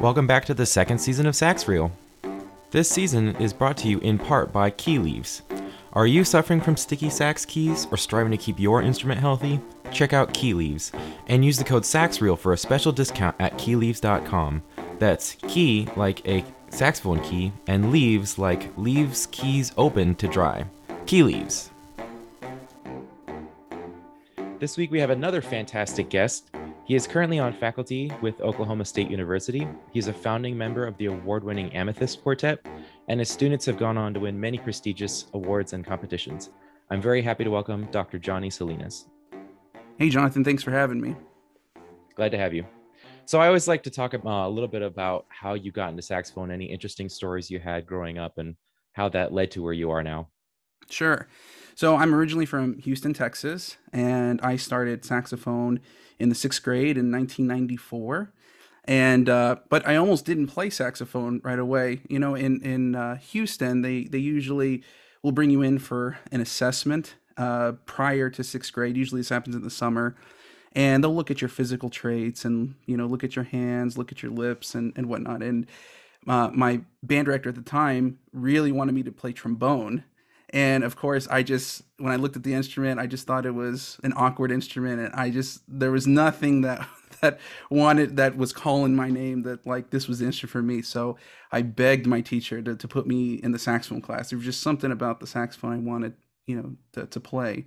Welcome back to the second season of Sax Reel. This season is brought to you in part by Key Leaves. Are you suffering from sticky sax keys or striving to keep your instrument healthy? Check out Key Leaves and use the code SAXREEL for a special discount at keyleaves.com. That's key like a saxophone key and leaves like leaves keys open to dry. Key Leaves. This week we have another fantastic guest. He is currently on faculty with Oklahoma State University. He's a founding member of the award winning Amethyst Quartet, and his students have gone on to win many prestigious awards and competitions. I'm very happy to welcome Dr. Johnny Salinas. Hey, Jonathan, thanks for having me. Glad to have you. So, I always like to talk about, a little bit about how you got into saxophone, any interesting stories you had growing up, and how that led to where you are now. Sure. So I'm originally from Houston, Texas, and I started saxophone in the sixth grade in 1994. And uh, but I almost didn't play saxophone right away. You know, in in uh, Houston, they they usually will bring you in for an assessment uh, prior to sixth grade. Usually, this happens in the summer, and they'll look at your physical traits and you know look at your hands, look at your lips, and and whatnot. And uh, my band director at the time really wanted me to play trombone and of course, I just when I looked at the instrument, I just thought it was an awkward instrument, and I just there was nothing that that wanted that was calling my name that like this was the instrument for me. So I begged my teacher to to put me in the saxophone class. There was just something about the saxophone I wanted, you know, to, to play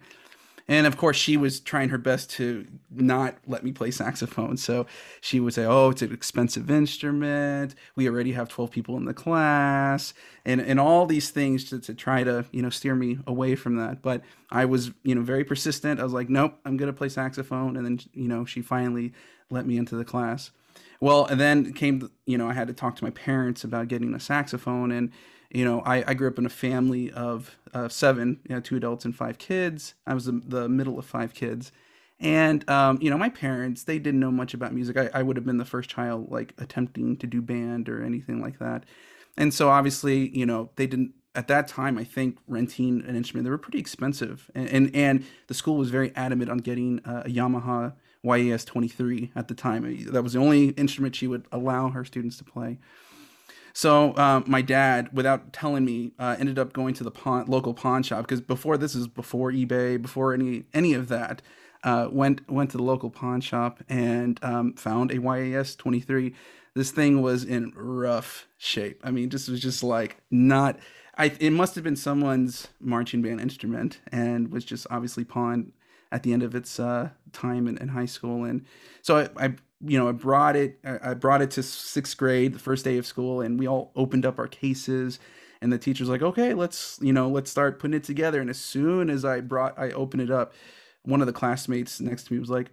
and of course she was trying her best to not let me play saxophone. So she would say oh it's an expensive instrument. We already have 12 people in the class. And and all these things to, to try to you know steer me away from that. But i was you know very persistent. I was like nope i'm going to play saxophone. And then you know she finally let me into the class well and then came you know i had to talk to my parents about getting a saxophone and you know, I, I grew up in a family of uh, seven, you know, two adults and five kids. I was the, the middle of five kids. And, um, you know, my parents, they didn't know much about music. I, I would have been the first child, like, attempting to do band or anything like that. And so obviously, you know, they didn't, at that time, I think renting an instrument, they were pretty expensive. And, and, and the school was very adamant on getting a Yamaha YAS 23 at the time. That was the only instrument she would allow her students to play. So um, my dad, without telling me, uh, ended up going to the pawn, local pawn shop because before this is before eBay, before any any of that. Uh, went went to the local pawn shop and um, found a YAS 23. This thing was in rough shape. I mean, this was just like not. I it must have been someone's marching band instrument and was just obviously pawned at the end of its uh, time in, in, high school. And so I, I you know, I brought it. I brought it to sixth grade, the first day of school, and we all opened up our cases. And the teacher's like, "Okay, let's, you know, let's start putting it together." And as soon as I brought, I opened it up, one of the classmates next to me was like,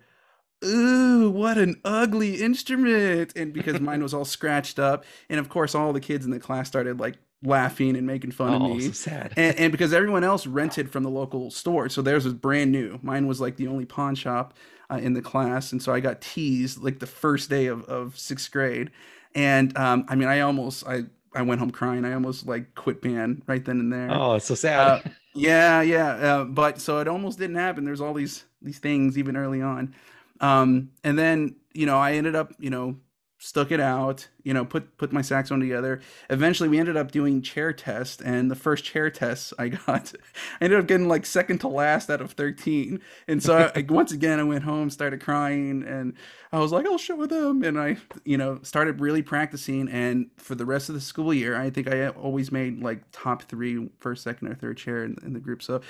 "Ooh, what an ugly instrument!" And because mine was all scratched up, and of course, all the kids in the class started like laughing and making fun oh, of me. So sad. and, and because everyone else rented from the local store, so theirs was brand new. Mine was like the only pawn shop uh, in the class, and so I got teased like the first day of, of sixth grade. And um, I mean, I almost I I went home crying. I almost like quit band right then and there. Oh, it's so sad. Uh, yeah, yeah. Uh, but so it almost didn't happen. There's all these these things even early on. Um, and then you know I ended up you know stuck it out, you know, put put my saxophone together. Eventually, we ended up doing chair test, and the first chair test I got, I ended up getting like second to last out of thirteen. And so I, once again, I went home, started crying, and I was like, I'll show them. And I, you know, started really practicing. And for the rest of the school year, I think I always made like top three, first, second, or third chair in, in the group. So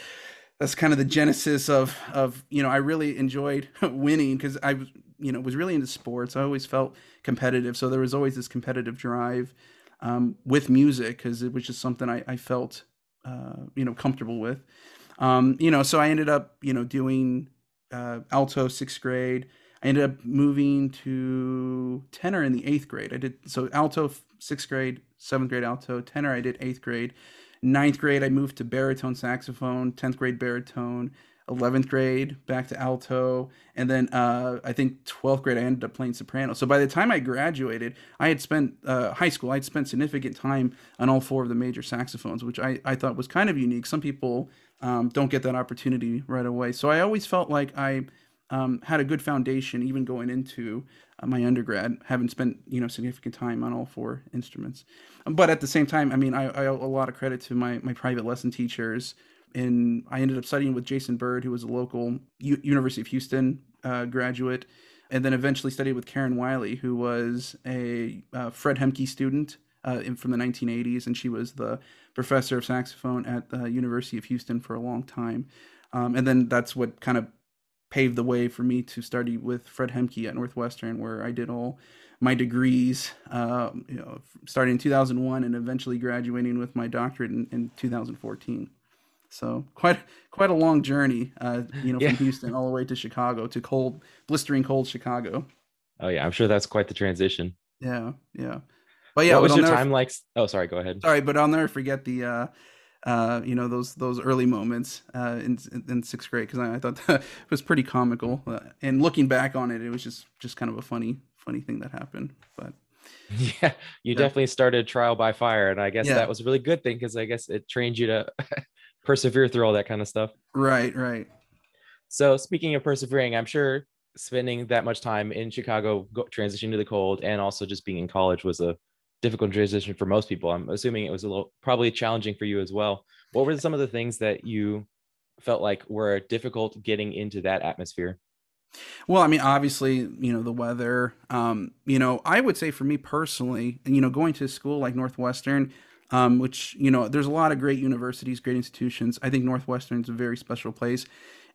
that's kind of the genesis of of you know I really enjoyed winning because I was you know was really into sports. I always felt competitive, so there was always this competitive drive um, with music because it was just something I, I felt uh, you know comfortable with. Um, you know, so I ended up you know doing uh, alto sixth grade. I ended up moving to tenor in the eighth grade. I did so alto sixth grade, seventh grade alto, tenor I did eighth grade. Ninth grade I moved to baritone saxophone. Tenth grade baritone. 11th grade back to alto and then uh, i think 12th grade i ended up playing soprano so by the time i graduated i had spent uh, high school i'd spent significant time on all four of the major saxophones which i, I thought was kind of unique some people um, don't get that opportunity right away so i always felt like i um, had a good foundation even going into uh, my undergrad, having spent you know significant time on all four instruments. But at the same time, I mean, I, I owe a lot of credit to my my private lesson teachers. And I ended up studying with Jason Bird, who was a local U- University of Houston uh, graduate, and then eventually studied with Karen Wiley, who was a uh, Fred Hemke student uh, in, from the 1980s, and she was the professor of saxophone at the University of Houston for a long time. Um, and then that's what kind of paved the way for me to study with Fred Hemke at Northwestern, where I did all my degrees, uh, you know, starting in 2001 and eventually graduating with my doctorate in, in 2014. So quite quite a long journey, uh, you know, from yeah. Houston all the way to Chicago to cold, blistering cold Chicago. Oh yeah, I'm sure that's quite the transition. Yeah, yeah. But yeah, what was your time like? Oh, sorry, go ahead. Sorry, but I'll never forget the uh, uh, you know those those early moments uh, in in sixth grade because I, I, thought that was pretty comical. Uh, and looking back on it, it was just just kind of a funny funny thing that happened. But yeah, you yeah. definitely started trial by fire, and I guess yeah. that was a really good thing because I guess it trained you to persevere through all that kind of stuff. Right, right. So speaking of persevering, I'm sure spending that much time in Chicago, go, transitioning to the cold, and also just being in college was a difficult transition for most people. I'm assuming it was a little probably challenging for you as well. What were some of the things that you felt like were difficult getting into that atmosphere? Well, I mean, obviously, you know, the weather. Um, you know, I would say for me personally, you know, going to a school like Northwestern, um, which you know, there's a lot of great universities, great institutions. I think Northwestern is a very special place.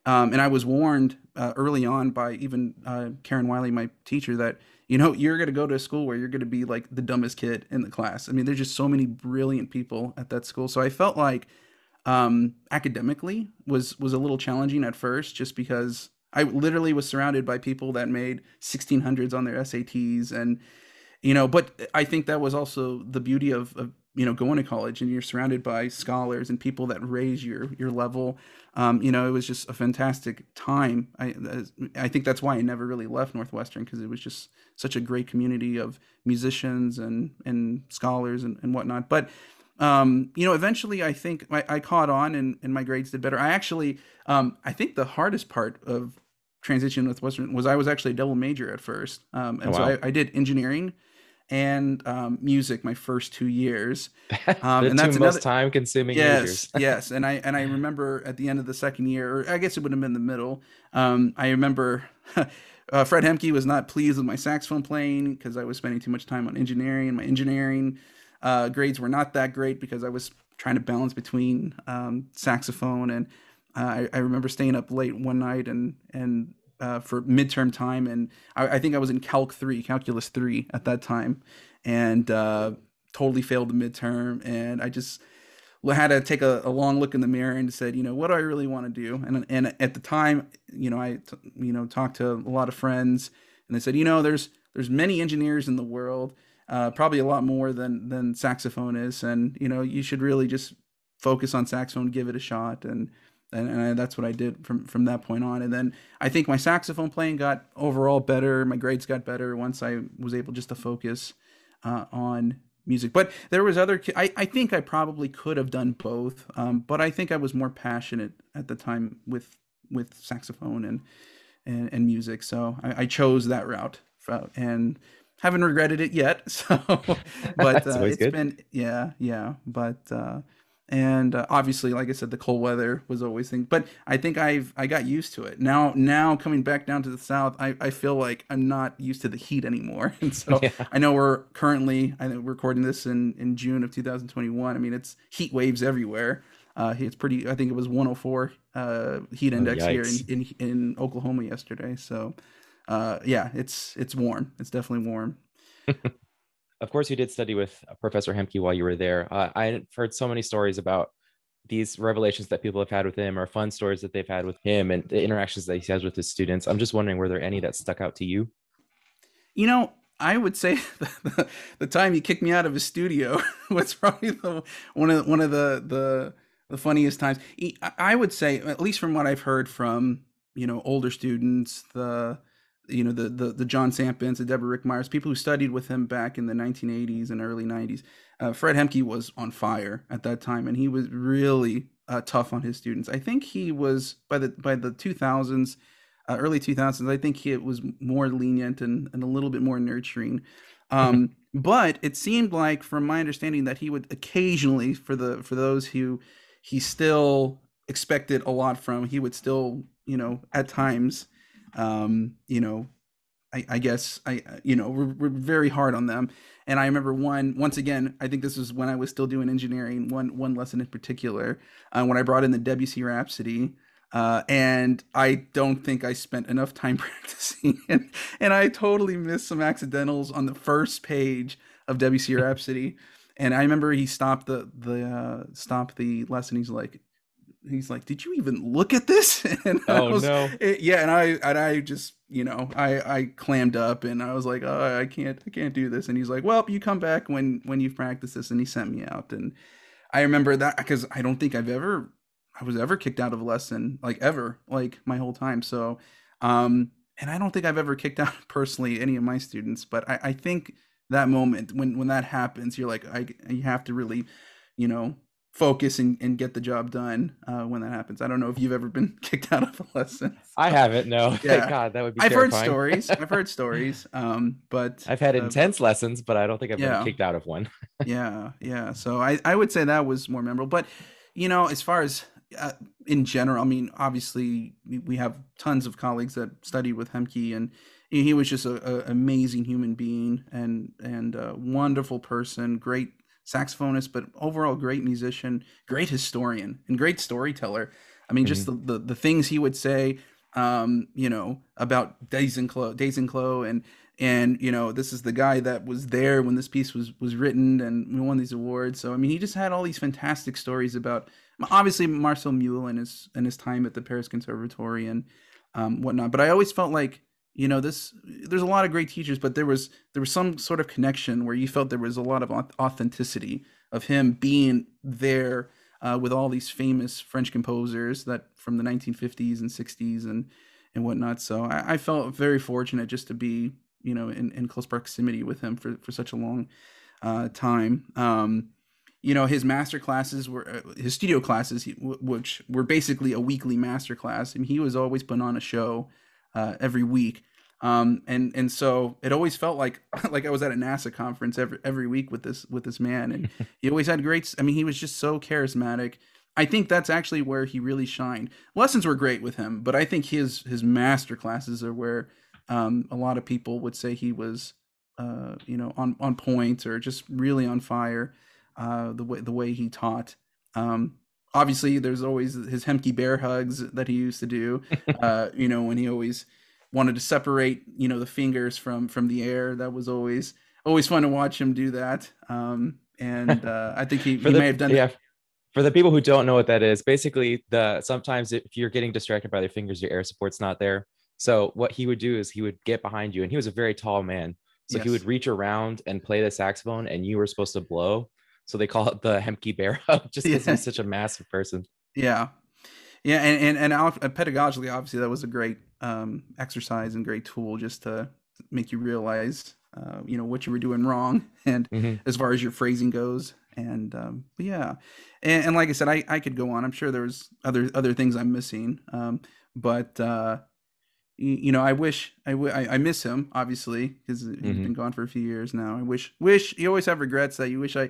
Um, and I was warned uh, early on by even uh, Karen Wiley, my teacher, that you know you're going to go to a school where you're going to be like the dumbest kid in the class. I mean, there's just so many brilliant people at that school. So I felt like um, academically was was a little challenging at first, just because I literally was surrounded by people that made 1600s on their SATs, and you know. But I think that was also the beauty of, of you know going to college and you're surrounded by scholars and people that raise your your level. Um, you know it was just a fantastic time. I i think that's why i never really left northwestern because it was just such a great community of musicians and and scholars and, and whatnot. But um, you know eventually i think I, I, caught on and, and my grades did better. I actually um, i think the hardest part of transition with western was i was actually a double major at first. Um, and oh, wow. so I, I did engineering and um, music my first two years. Um, and that's most time consuming yes, yes. And I and I remember at the end of the second year, or I guess it would have been the middle. Um, I remember uh, Fred Hemke was not pleased with my saxophone playing because I was spending too much time on engineering. And my engineering uh, grades were not that great because I was trying to balance between um, saxophone and uh, I, I remember staying up late one night and and uh, for midterm time, and I, I, think I was in Calc three, Calculus three at that time, and uh, totally failed the midterm. And I just had to take a, a, long look in the mirror and said, you know, what do I really want to do? And and at the time, you know, I you know talked to a lot of friends, and they said, you know, there's there's many engineers in the world, uh, probably a lot more than than saxophone is, and you know, you should really just focus on saxophone, give it a shot, and and, and I, that's what I did from from that point on. And then I think my saxophone playing got overall better. My grades got better once I was able just to focus uh, on music. But there was other. I I think I probably could have done both. Um, but I think I was more passionate at the time with with saxophone and and, and music. So I, I chose that route. And haven't regretted it yet. So, but uh, it's good. been yeah, yeah. But uh, and uh, obviously like i said the cold weather was always thing but i think i've i got used to it. Now now coming back down to the south i, I feel like i'm not used to the heat anymore. And so yeah. i know we're currently i we're recording this in in june of 2021 i mean it's heat waves everywhere. Uh it's pretty i think it was 104 uh heat oh, index oh, here in, in in oklahoma yesterday. So uh yeah it's it's warm. It's definitely warm of course, you did study with uh, Professor Hemke while you were there. Uh, I've heard so many stories about these revelations that people have had with him or fun stories that they've had with him and the interactions that he has with his students. I'm just wondering, were there any that stuck out to you? You know, I would say the, the time he kicked me out of his studio was probably the, one of the, one of the the the funniest times. He, I would say, at least from what I've heard from you know older students, the you know the the, the John Sampens, the Debra Richtmeyers, people who studied with him back in the 1980s and early 90s. Uh, Fred Hemke was on fire at that time, and he was really uh, tough on his students. I think he was by the by the 2000s. uh, early 2000s. I think it was more lenient and, and a little bit more nurturing. Um, but it seemed like, from my understanding, that he would occasionally, for the for those who he still expected a lot from, he would still, you know, at times, um, you know, I, I, guess I, you know, we're, we're very hard on them. And I remember one, once again, I think this was when I was still doing engineering. One one lesson in particular, uh, when I brought in the Debussy Rhapsody, uh, and I don't think I spent enough time practicing, and, and I totally missed some accidentals on the first page of Debussy Rhapsody. and I remember he stopped the the uh, stopped the lesson. He's like, he's like, "Did you even look at this?" And oh was, no! It, yeah, and I and I just you know I I clammed up and I was like, "Oh, I can't I can't do this." And he's like, "Well, you come back when when you've practiced this." And he sent me out, and I remember that because I don't think I've ever I was ever kicked out of a lesson, like ever, like my whole time. So, um, and I don't think I've ever kicked out personally any of my students, but I, I think that moment when when that happens, you're like, I you have to really, you know, focus and, and get the job done uh, when that happens. I don't know if you've ever been kicked out of a lesson. I haven't. No. Yeah. God, that would be. I've terrifying. heard stories. I've heard stories. Um, but I've had uh, intense lessons, but I don't think I've yeah. been kicked out of one. yeah, yeah. So I I would say that was more memorable, but you know, as far as uh, in general, I mean, obviously we have tons of colleagues that studied with Hemke, and he was just an amazing human being and and a wonderful person, great saxophonist, but overall great musician, great historian, and great storyteller. I mean, mm-hmm. just the, the, the things he would say, um, you know, about Desenclos, Days and Clo, and and you know, this is the guy that was there when this piece was was written, and we won these awards. So I mean, he just had all these fantastic stories about obviously Marcel Mule and his and his time at the Paris Conservatory and um, whatnot. But I always felt like you know this there's a lot of great teachers but there was there was some sort of connection where you felt there was a lot of authenticity of him being there uh, with all these famous french composers that from the 1950s and 60s and and whatnot. So i, I felt very fortunate just to be you know in, in close proximity with him for, for such a long uh, time. Um, you know his master classes were uh, his studio classes which were basically a weekly master class and he was always putting on a show uh, every week. Um, and and so it always felt like like I was at a NASA conference every every week with this with this man, and he always had great. I mean, he was just so charismatic. I think that's actually where he really shined. Lessons were great with him, but I think his his master classes are where um, a lot of people would say he was, uh, you know, on on point or just really on fire. Uh, the way the way he taught. Um, obviously there's always his Hemke bear hugs that he used to do. uh, you know, when he always wanted to separate, you know, the fingers from from the air. That was always always fun to watch him do that. Um, and uh, I think he, he the, may have done yeah. For the people who don't know what that is, basically the sometimes if you're getting distracted by your fingers, your air support's not there. So what he would do is he would get behind you, and he was a very tall man. So yes. he would reach around and play the saxophone, and you were supposed to blow so they call it the Hemke Bear Hug just because yeah. he's such a massive person. Yeah, yeah, and and and uh, pedagogically, obviously, that was a great um, exercise and great tool just to make you realize, uh, you know, what you were doing wrong, and mm-hmm. as far as your phrasing goes, and um, yeah, and, and, like I said, I, I could go on. I'm sure there's other other things I'm missing, um, but uh, you, you, know, I wish I, w- I, I miss him obviously because he's mm-hmm. been gone for a few years now. I wish wish you always have regrets that you wish I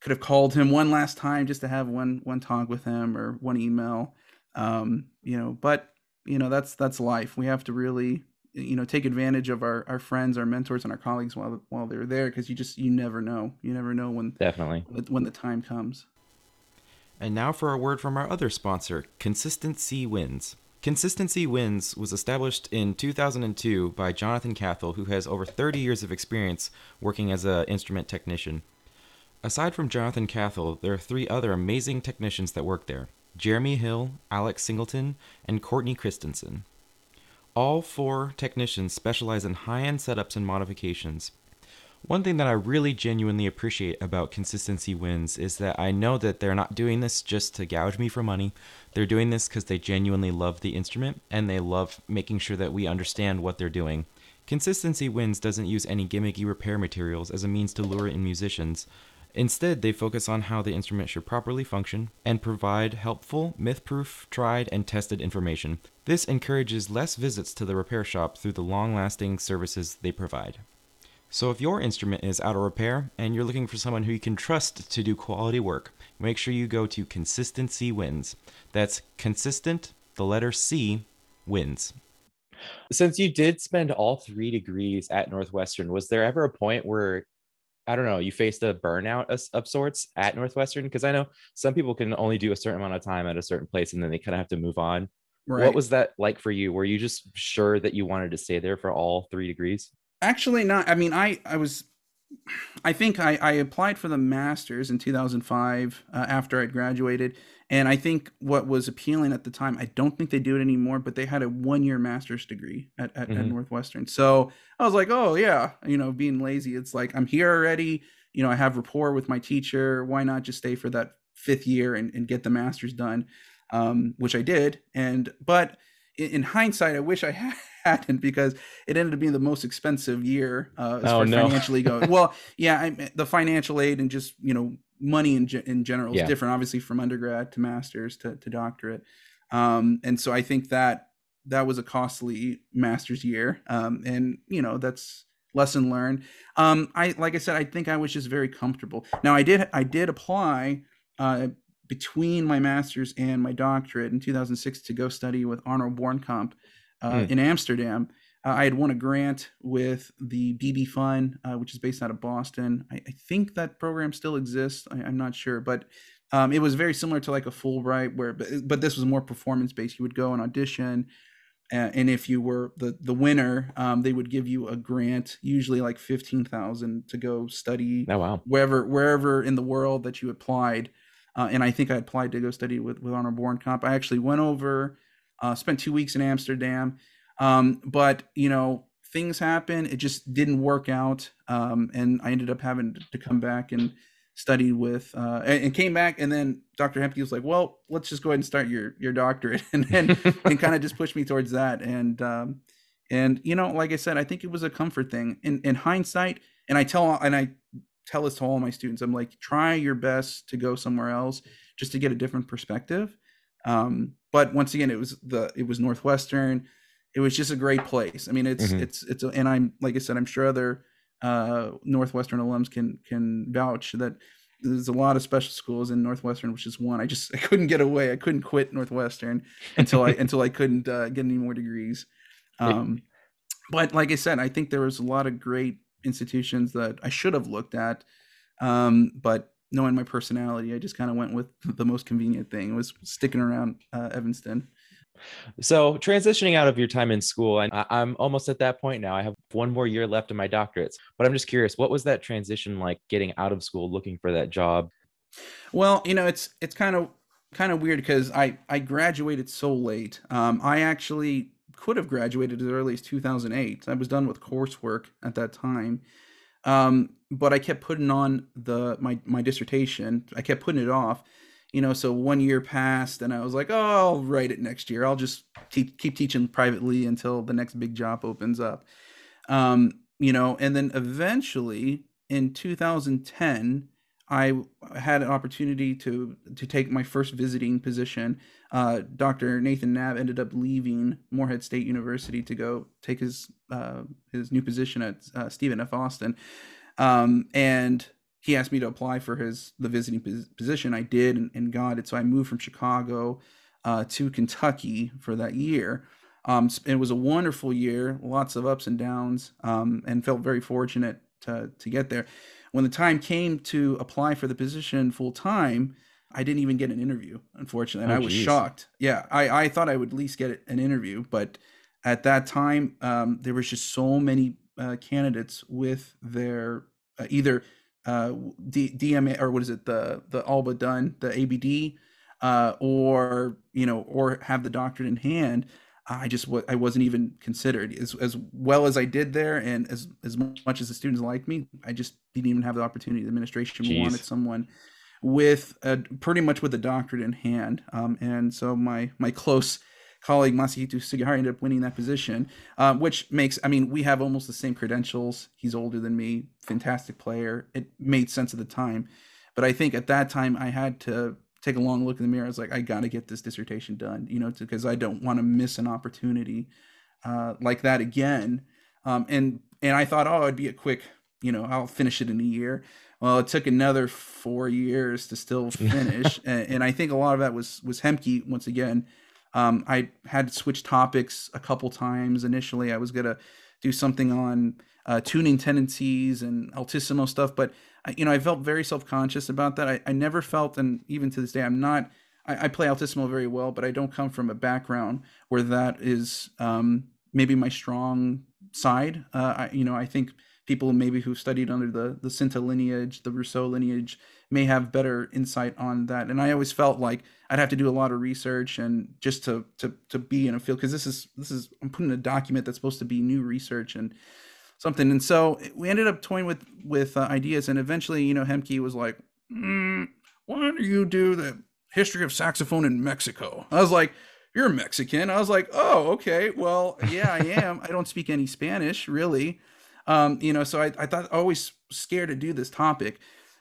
could have called him one last time just to have one one talk with him or one email. Um, you know but you know that's that's life. We have to really you know take advantage of our, our friends our mentors and our colleagues while while they're there because you just you never know. You never know when definitely. when the time comes. And now for a word from our other sponsor consistency wins. Consistency Wins was established in 2002 by Jonathan Cathell, who has over 30 years of experience working as an instrument technician. Aside from Jonathan Cathell, there are three other amazing technicians that work there Jeremy Hill, Alex Singleton, and Courtney Christensen. All four technicians specialize in high end setups and modifications. One thing that I really genuinely appreciate about Consistency Wins is that I know that they're not doing this just to gouge me for money. They're doing this because they genuinely love the instrument and they love making sure that we understand what they're doing. Consistency Wins doesn't use any gimmicky repair materials as a means to lure in musicians, Instead, they focus on how the instrument should properly function and provide helpful, myth proof, tried, and tested information. This encourages less visits to the repair shop through the long lasting services they provide. So, if your instrument is out of repair and you're looking for someone who you can trust to do quality work, make sure you go to Consistency Wins. That's consistent, the letter C, wins. Since you did spend all three degrees at Northwestern, was there ever a point where I don't know, you faced a burnout of, sorts at Northwestern? Because I know some people can only do a certain amount of time at a certain place and then they kind of have to move on. Right. What was that like for you? Were you just sure that you wanted to stay there for all three degrees? Actually, not. I mean, I I was I think I, I applied for the master's in 2005 uh, after I'd graduated. And I think what was appealing at the time, I don't think they do it anymore, but they had a one year master's degree at, at, mm-hmm. at, Northwestern. So I was like, oh, yeah, you know, being lazy, it's like I'm here already. You know, I have rapport with my teacher. Why not just stay for that fifth year and, and get the master's done? Um, which I did. And, but in, in hindsight, I wish I had because it ended up being the most expensive year uh, as oh, far no. financially going. well, yeah, I, the financial aid and just you know money in in general is yeah. different, obviously from undergrad to master's to, to doctorate, um, and so I think that that was a costly master's year, um, and you know that's lesson learned. Um, I like I said, I think I was just very comfortable. Now I did I did apply. Uh, between my master's and my doctorate in 2006 to go study with Arno Bornkamp uh, mm. in Amsterdam. Uh, I had won a grant with the Beebe Fund, uh, which is based out of Boston. I, I think that program still exists. I, am not sure, but um, it was very similar to like a Fulbright, where but, but this was more performance based. You would go and audition, and if you were the the winner, um, they would give you a grant, usually like fifteen thousand, to go study. Oh wow! Wherever wherever in the world that you applied, uh, and I think I applied to go study with with Arno Bornkamp. I actually went over uh, spent two weeks in Amsterdam, um, but you know things happen. It just didn't work out, um, and I ended up having to come back and study with uh, and, and, came back. And then Dr. Hemke was like, "Well, let's just go ahead and start your your doctorate," and and, and kind of just pushed me towards that. And um, and you know, like I said, I think it was a comfort thing. In in hindsight, and I tell and I tell this to all my students, I'm like, try your best to go somewhere else just to get a different perspective. Um, but once again, it was the it was Northwestern. It was just a great place. I mean, it's mm-hmm. it's it's and I'm like I said, I'm sure other uh, Northwestern alums can can vouch that there's a lot of special schools in Northwestern, which is one. I just I couldn't get away. I couldn't quit Northwestern until I until I couldn't uh, get any more degrees. Um, but like I said, I think there was a lot of great institutions that I should have looked at. Um, but knowing my personality, I just kind of went with the most convenient thing. It was sticking around uh, Evanston. So transitioning out of your time in school, and I'm almost at that point now. I have one more year left in my doctorates, but I'm just curious, what was that transition like getting out of school, looking for that job? Well, you know, it's it's kind of kind of weird because I I graduated so late. Um, I actually could have graduated as early as 2008. I was done with coursework at that time. Um, but I kept putting on the my my dissertation. I kept putting it off, you know. So one year passed, and I was like, "Oh, I'll write it next year. I'll just te- keep teaching privately until the next big job opens up." Um, you know, and then eventually in 2010, I had an opportunity to to take my first visiting position. Uh, Dr. Nathan Knabb ended up leaving Morehead State University to go take his uh, his new position at uh, Stephen F. Austin, um, and he asked me to apply for his the visiting position. I did and, and got it. So I moved from Chicago uh, to Kentucky for that year. Um, it was a wonderful year, lots of ups and downs, um, and felt very fortunate to to get there. When the time came to apply for the position full time, I didn't even get an interview, unfortunately, and oh, I was geez. shocked. Yeah, I I thought I would at least get an interview, but at that time, um, there was just so many uh, candidates with their uh, either uh, D- DMA or what is it the the all but done the ABD uh, or you know or have the doctorate in hand. I just I wasn't even considered as as well as I did there, and as as much as the students liked me, I just didn't even have the opportunity. The administration Jeez. wanted someone with a pretty much with a doctorate in hand, um, and so my my close colleague Masahito Sugihara ended up winning that position, uh, which makes I mean we have almost the same credentials. He's older than me, fantastic player. It made sense at the time, but I think at that time I had to take a long look in the mirror. I was like, I got to get this dissertation done, you know, because I don't want to miss an opportunity uh, like that again. Um, and and I thought, oh, it'd be a quick, you know, I'll finish it in a year. Well, it took another four years to still finish, and, and, I think a lot of that was was Hemke once again. Um, I had to switch topics a couple times. Initially, I was gonna do something on uh, tuning tendencies and altissimo stuff, but you know, I felt very self conscious about that. I, I never felt, and even to this day, I'm not. I, I, play altissimo very well, but I don't come from a background where that is um, maybe my strong side. Uh, I, you know, I think people maybe who studied under the the Sinta lineage, the Rousseau lineage, may have better insight on that. And I always felt like I'd have to do a lot of research and just to to to be in a field because this is this is I'm putting a document that's supposed to be new research and something. And so we ended up toying with with uh, ideas, and eventually, you know, Hemke was like, mm, "Why don't you do the history of saxophone in Mexico?" I was like you're Mexican. I was like, oh, okay. Well, yeah, I am. I don't speak any Spanish, really. Um, you know, so I, I thought always scared to do this topic.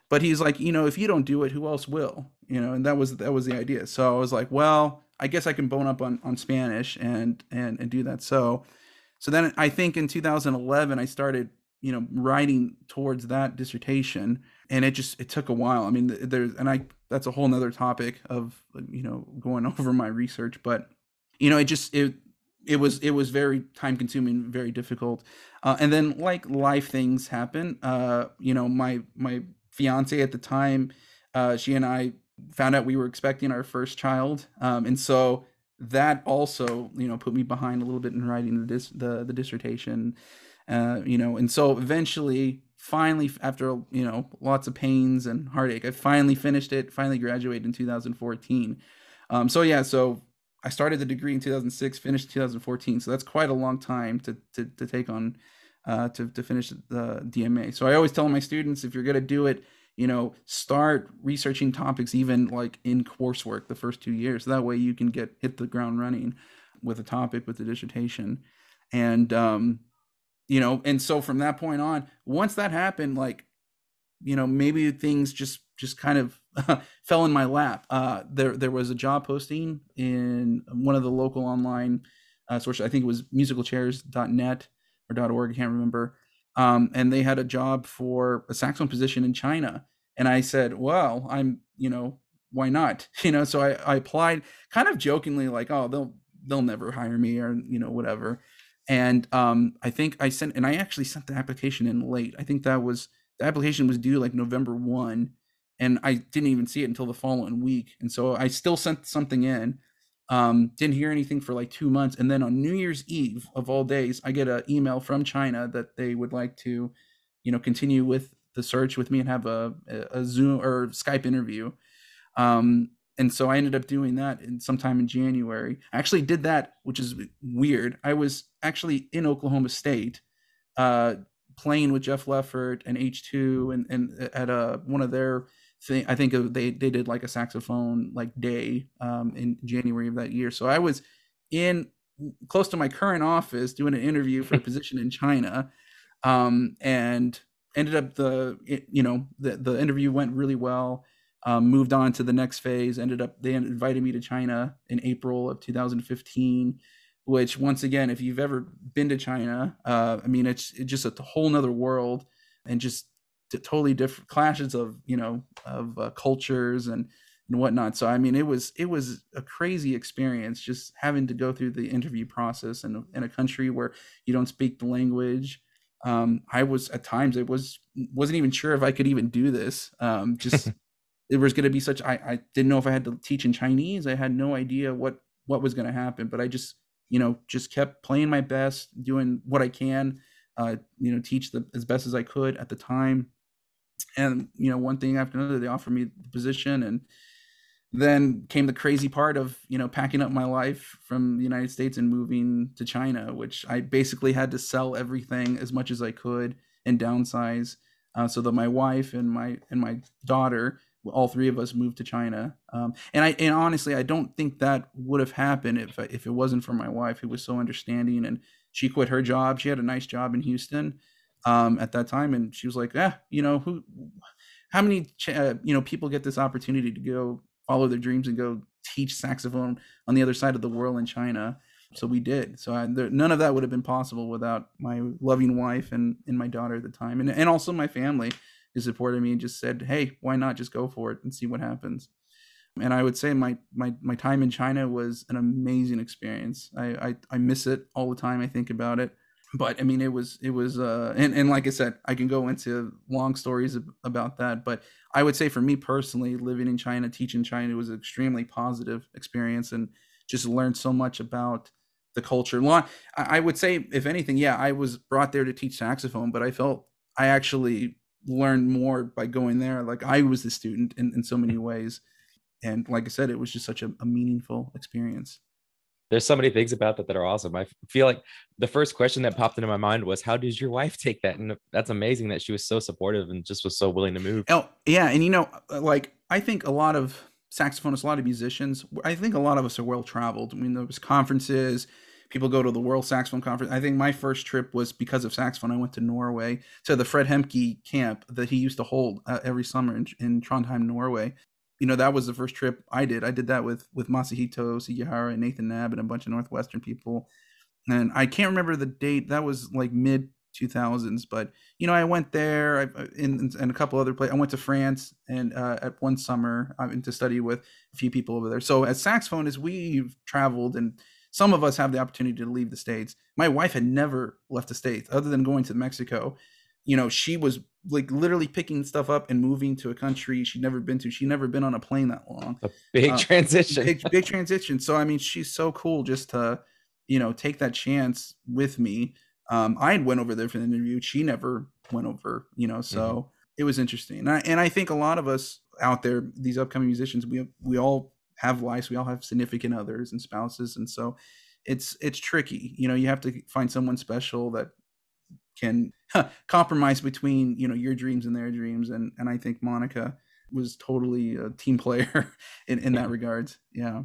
But he's like, you know, if you don't do it, who else will? You know, and that was that was the idea. So I was like, well, I guess I can bone up on, on Spanish and and and do that. So so then I think in 2011 I started, you know, writing towards that dissertation and it just it took a while. I mean, there's and I that's a whole nother topic of you know going over my research, but you know, it just it it was it was very time consuming, very difficult. Uh, and then like life things happen. Uh, you know, my my fiance at the time, uh, she and I found out we were expecting our first child, um, and so that also you know put me behind a little bit in writing the dis- the, the dissertation. Uh, you know, and so eventually finally after you know lots of pains and heartache i finally finished it finally graduated in 2014 um, so yeah so i started the degree in 2006 finished 2014 so that's quite a long time to to, to take on uh, to, to finish the dma so i always tell my students if you're going to do it you know start researching topics even like in coursework the first two years. That way you can get hit the ground running with a topic with the dissertation. And um, you know and so from that point on once that happened like you know maybe things just just kind of fell in my lap. Uh there there was a job posting in one of the local online uh sources. I think it was musicalchairs.net or org i can't remember um and they had a job for a saxophone position in china and i said well i'm you know why not you know so i i applied kind of jokingly like oh they'll they'll never hire me or you know whatever and um, I think I sent, and I actually sent the application in late. I think that was the application was due like November one, and I didn't even see it until the following week. And so I still sent something in. Um, didn't hear anything for like two months, and then on New Year's Eve of all days, I get an email from China that they would like to, you know, continue with the search with me and have a, a Zoom or Skype interview. Um, and so I ended up doing that in sometime in January. I actually did that, which is weird. I was actually in Oklahoma State, uh, playing with Jeff Loeffert and H2 and, and uh, at a, one of their thing. I think they, they did like a saxophone like day um, in January of that year. So I was in close to my current office doing an interview for a position in China. Um, and ended up the, you know, the, the interview went really well um, moved on to the next phase. Ended up they invited me to China in April of 2015, which once again, if you've ever been to China, uh, I mean it's, it's just a whole nother world and just totally different clashes of you know of uh, cultures and and whatnot. So I mean, it was it was a crazy experience just having to go through the interview process in a, in a country where you don't speak the language. Um, I was at times it was wasn't even sure if I could even do this. Um, just it was going to be such I, I didn't know if i had to teach in chinese i had no idea what what was going to happen but i just you know just kept playing my best doing what i can uh, you know teach the, as best as i could at the time and you know one thing after another they offered me the position and then came the crazy part of you know packing up my life from the united states and moving to china which i basically had to sell everything as much as i could and downsize uh, so that my wife and my and my daughter all three of us moved to China. Um, and I and honestly, I don't think that would have happened if if it wasn't for my wife, who was so understanding and she quit her job. She had a nice job in Houston um, at that time, and she was like, "Yeah, you know who." How many uh, you know people get this opportunity to go follow their dreams and go teach saxophone on the other side of the world in China? So we did. So I, there, none of that would have been possible without my loving wife and, and my daughter at the time, and and also my family who supported me and just said, "Hey, why not just go for it and see what happens." And I would say my my my time in China was an amazing experience. I I, I miss it all the time. I think about it, but I mean, it was it was uh, and and like I said, I can go into long stories about that. But I would say for me personally, living in China, teaching China was an extremely positive experience, and just learned so much about the culture. I would say, if anything, yeah, I was brought there to teach saxophone, but I felt I actually learned more by going there. Like I was the student in, in so many ways. And like I said, it was just such a, a meaningful experience. There's so many things about that that are awesome. I feel like the first question that popped into my mind was, "How did your wife take that?" And that's amazing that she was so supportive and just was so willing to move. Oh yeah, and you know, like I think a lot of saxophonists, a lot of musicians, I think a lot of us are well traveled. I mean, there was conferences, people go to the World Saxophone Conference. I think my first trip was because of saxophone. I went to Norway to the Fred Hemke camp that he used to hold uh, every summer in, in, Trondheim, Norway. You know, that was the first trip I did. I did that with with Masahito Sugihara and Nathan Knabb and a bunch of Northwestern people. And I can't remember the date. That was like mid 2000s, but you know, I went there I, in, in a couple other places. I went to France and uh, at one summer I went to study with a few people over there. So as saxophonists, we've traveled and some of us have the opportunity to leave the states. My wife had never left the states other than going to Mexico. You know, she was like literally picking stuff up and moving to a country she'd never been to. She'd never been on a plane that long. A big uh, transition. Big, big transition. So I mean, she's so cool just to, you know, take that chance with me. Um, I went over there for the interview. She never went over, you know, so mm-hmm. it was interesting. And I, and I think a lot of us out there, these upcoming musicians, we we all have lives we all have significant others and spouses and so it's it's tricky you know you have to find someone special that can compromise between you know your dreams and their dreams. And and i think monica was totally a team player in in that regards. Yeah.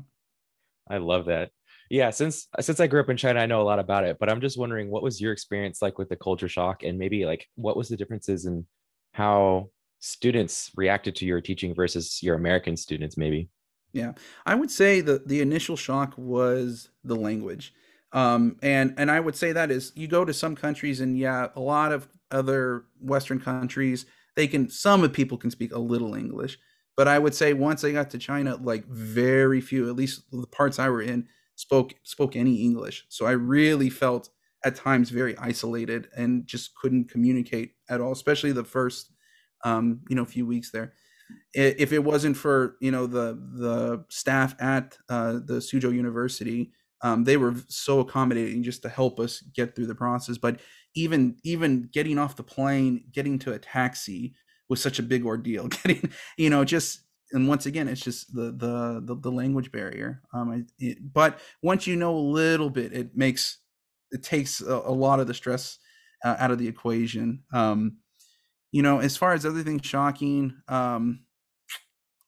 I love that. Yeah since since i grew up in china i know a lot about it but i'm just wondering what was your experience like with the culture shock? And maybe like what was the differences in how students reacted to your teaching versus your american students maybe? Yeah, I would say the the initial shock was the language, um, and and I would say that is you go to some countries and yeah, a lot of other Western countries they can some of people can speak a little English, but I would say once I got to China, like very few, at least the parts I were in, spoke spoke any English. So I really felt at times very isolated and just couldn't communicate at all, especially the first um, you know few weeks there if it wasn't for you know the the staff at uh, the Suzhou University, um, they were so accommodating just to help us get through the process. But even even getting off the plane, getting to a taxi was such a big ordeal. Getting you know just and once again, it's just the the the, the language barrier. Um, it, but once you know a little bit, it makes it takes a, a lot of the stress uh, out of the equation. Um, you know, as far as other things shocking, um,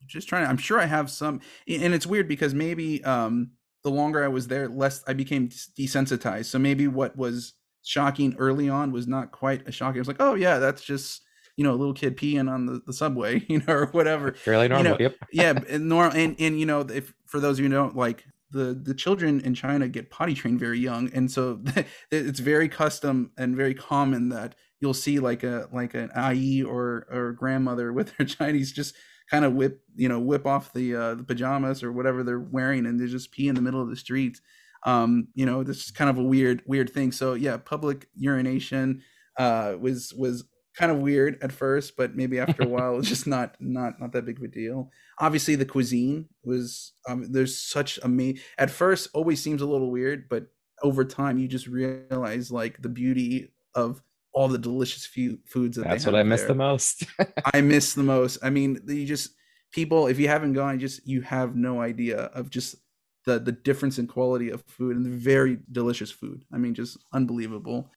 just trying. I'm sure I have some, and it's weird because maybe um, the longer I was there, less I became desensitized. So maybe what was shocking early on was not quite as shocking. I was like, oh yeah, that's just you know a little kid peeing on the, the subway, you know, or whatever. Fairly normal. You know, yep. yeah, and normal. And and you know, if for those of you who don't like the the children in China get potty trained very young, and so it's very custom and very common that you'll see like a like an ai or or grandmother with her Chinese just kind of whip you know whip off the uh, the pajamas or whatever they're wearing and they just pee in the middle of the street. Um, you know, this is kind of a weird weird thing. So yeah, public urination uh, was was kind of weird at first, but maybe after a while it's just not not not that big of a deal. Obviously, the cuisine was um, there's such a me at first always seems a little weird, but over time you just realize like the beauty of all the delicious few foods that that's what I miss there. the most. I miss the most. I mean, you just people if you haven't gone, just you have no idea of just the the difference in quality of food and the very delicious food. I mean, just unbelievable.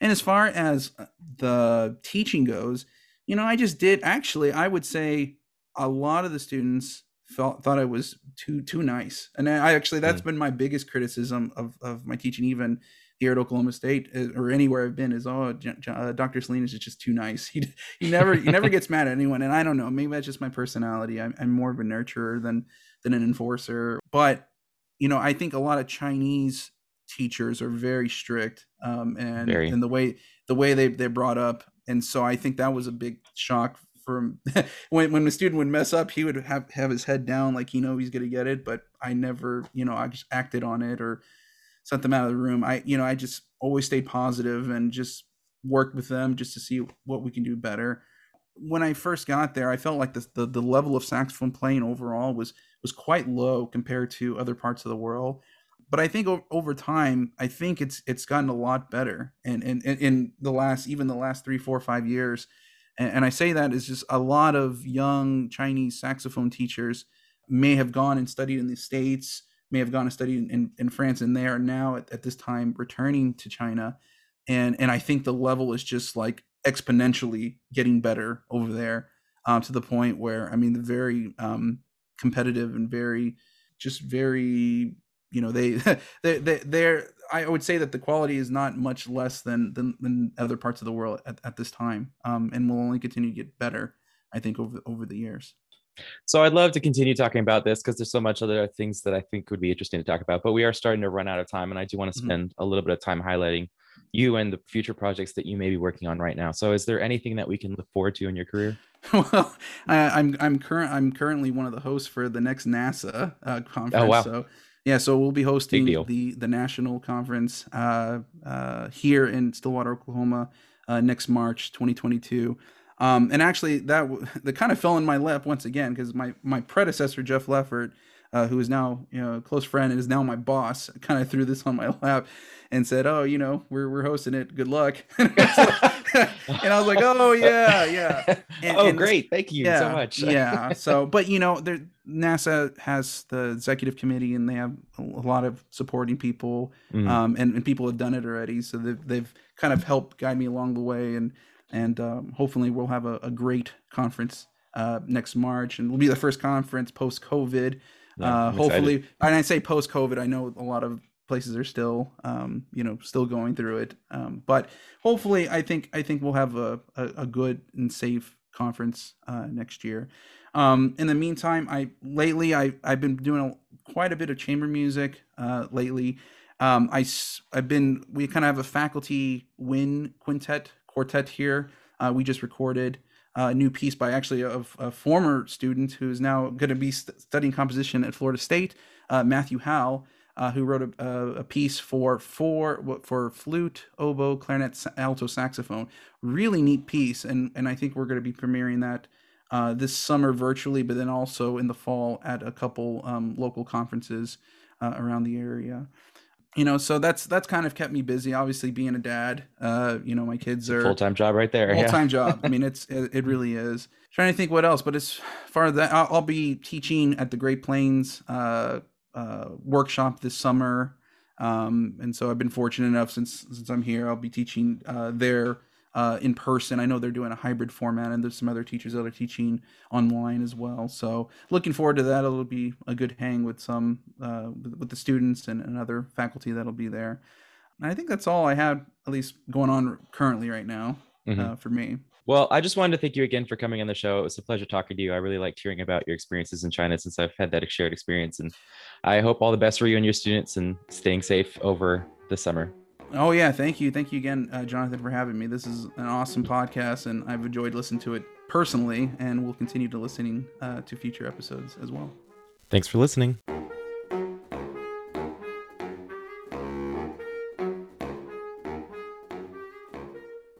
And as far as uh, the teaching goes, you know, I just did actually. I would say a lot of the students felt thought I was too too nice, and I actually that's mm. been my biggest criticism of of my teaching, even here at Oklahoma State uh, or anywhere I've been, is oh, uh, Dr. Salinas is just too nice. He he never he never gets mad at anyone, and I don't know, maybe that's just my personality. I'm, I'm more of a nurturer than than an enforcer, but you know, I think a lot of Chinese teachers are very strict, um, and very. and the way the way they they brought up, and so I think that was a big shock from when when the student would mess up, he would have have his head down like he know he's gonna get it. But I never, you know, I just acted on it or sent them out of the room. I, you know, I just always stayed positive and just worked with them just to see what we can do better. When I first got there, I felt like the the, the level of saxophone playing overall was was quite low compared to other parts of the world. But I think over time, I think it's it's gotten a lot better, and and in the last even the last three, four, five years, and, and I say that is just a lot of young Chinese saxophone teachers may have gone and studied in the States, may have gone and studied in, in France, and they are now at, at this time returning to China. And, and I think the level is just like exponentially getting better over there um, to the point where, I mean, the very um, competitive and very, just very you know they they, they they're I would say that the quality is not much less than than, than other parts of the world at, at this time, um, and will only continue to get better. I think over over the years. So I'd love to continue talking about this because there's so much other things that I think would be interesting to talk about. But we are starting to run out of time, and I do want to mm-hmm. spend mm-hmm. a little bit of time highlighting you and the future projects that you may be working on right now. So, is there anything that we can look forward to in your career? well, I, am I'm I'm current I'm currently one of the hosts for the next NASA uh, conference. Oh wow! So yeah, so we'll be hosting the the national conference uh, uh, here in Stillwater, Oklahoma, uh, next March, 2022. Um, and actually, that that kind of fell in my lap once again because my my predecessor Jeff Loeffert, uh, who is now you know a close friend and is now my boss, kind of threw this on my lap and said, "Oh, you know, we're we're hosting it. Good luck." and I was like, "Oh yeah, yeah." And, oh, and great! Thank you yeah, so much. yeah. So, but you know, there NASA has the executive committee, and they have a lot of supporting people, mm. um, and, and people have done it already. So they've they've kind of helped guide me along the way, and and um, hopefully we'll have a, a great conference uh, next March, and we'll be the first conference post COVID. Yeah, uh, hopefully, excited. and I say post COVID, I know a lot of places are still um, you know still going through it um, but hopefully i think i think we'll have a, a, a good and safe conference uh, next year um, in the meantime i lately I, i've been doing a, quite a bit of chamber music uh, lately um, I, i've been we kind of have a faculty win quintet quartet here uh, we just recorded a new piece by actually a, a former student who's now going to be st- studying composition at florida state uh, matthew howell uh, who wrote a, a, piece for for for flute, oboe, clarinet, alto saxophone. Really neat piece, and and I think we're going to be premiering that uh, this summer virtually, but then also in the fall at a couple um, local conferences uh, around the area. You know, so that's that's kind of kept me busy. Obviously, being a dad, uh, you know, my kids are full time job right there. Full time yeah. job. I mean, it's it, it, really is. Trying to think what else, but as far as that, I'll, I'll be teaching at the Great Plains uh, uh, workshop this summer, um, and so I've been fortunate enough since since I'm here. I'll be teaching uh, there uh, in person. I know they're doing a hybrid format, and there's some other teachers that are teaching online as well. So looking forward to that. It'll be a good hang with some uh, with, the students and, and other faculty that'll be there. And I think that's all I have, at least going on currently right now mm-hmm. Uh, for me. Well, I just wanted to thank you again for coming on the show. It was a pleasure talking to you. I really liked hearing about your experiences in China since I've had that shared experience. And I hope all the best for you and your students and staying safe over the summer. Oh, yeah. Thank you. Thank you again, uh, Jonathan, for having me. This is an awesome podcast, and I've enjoyed listening to it personally, and we'll continue to listening uh, to future episodes as well. Thanks for listening.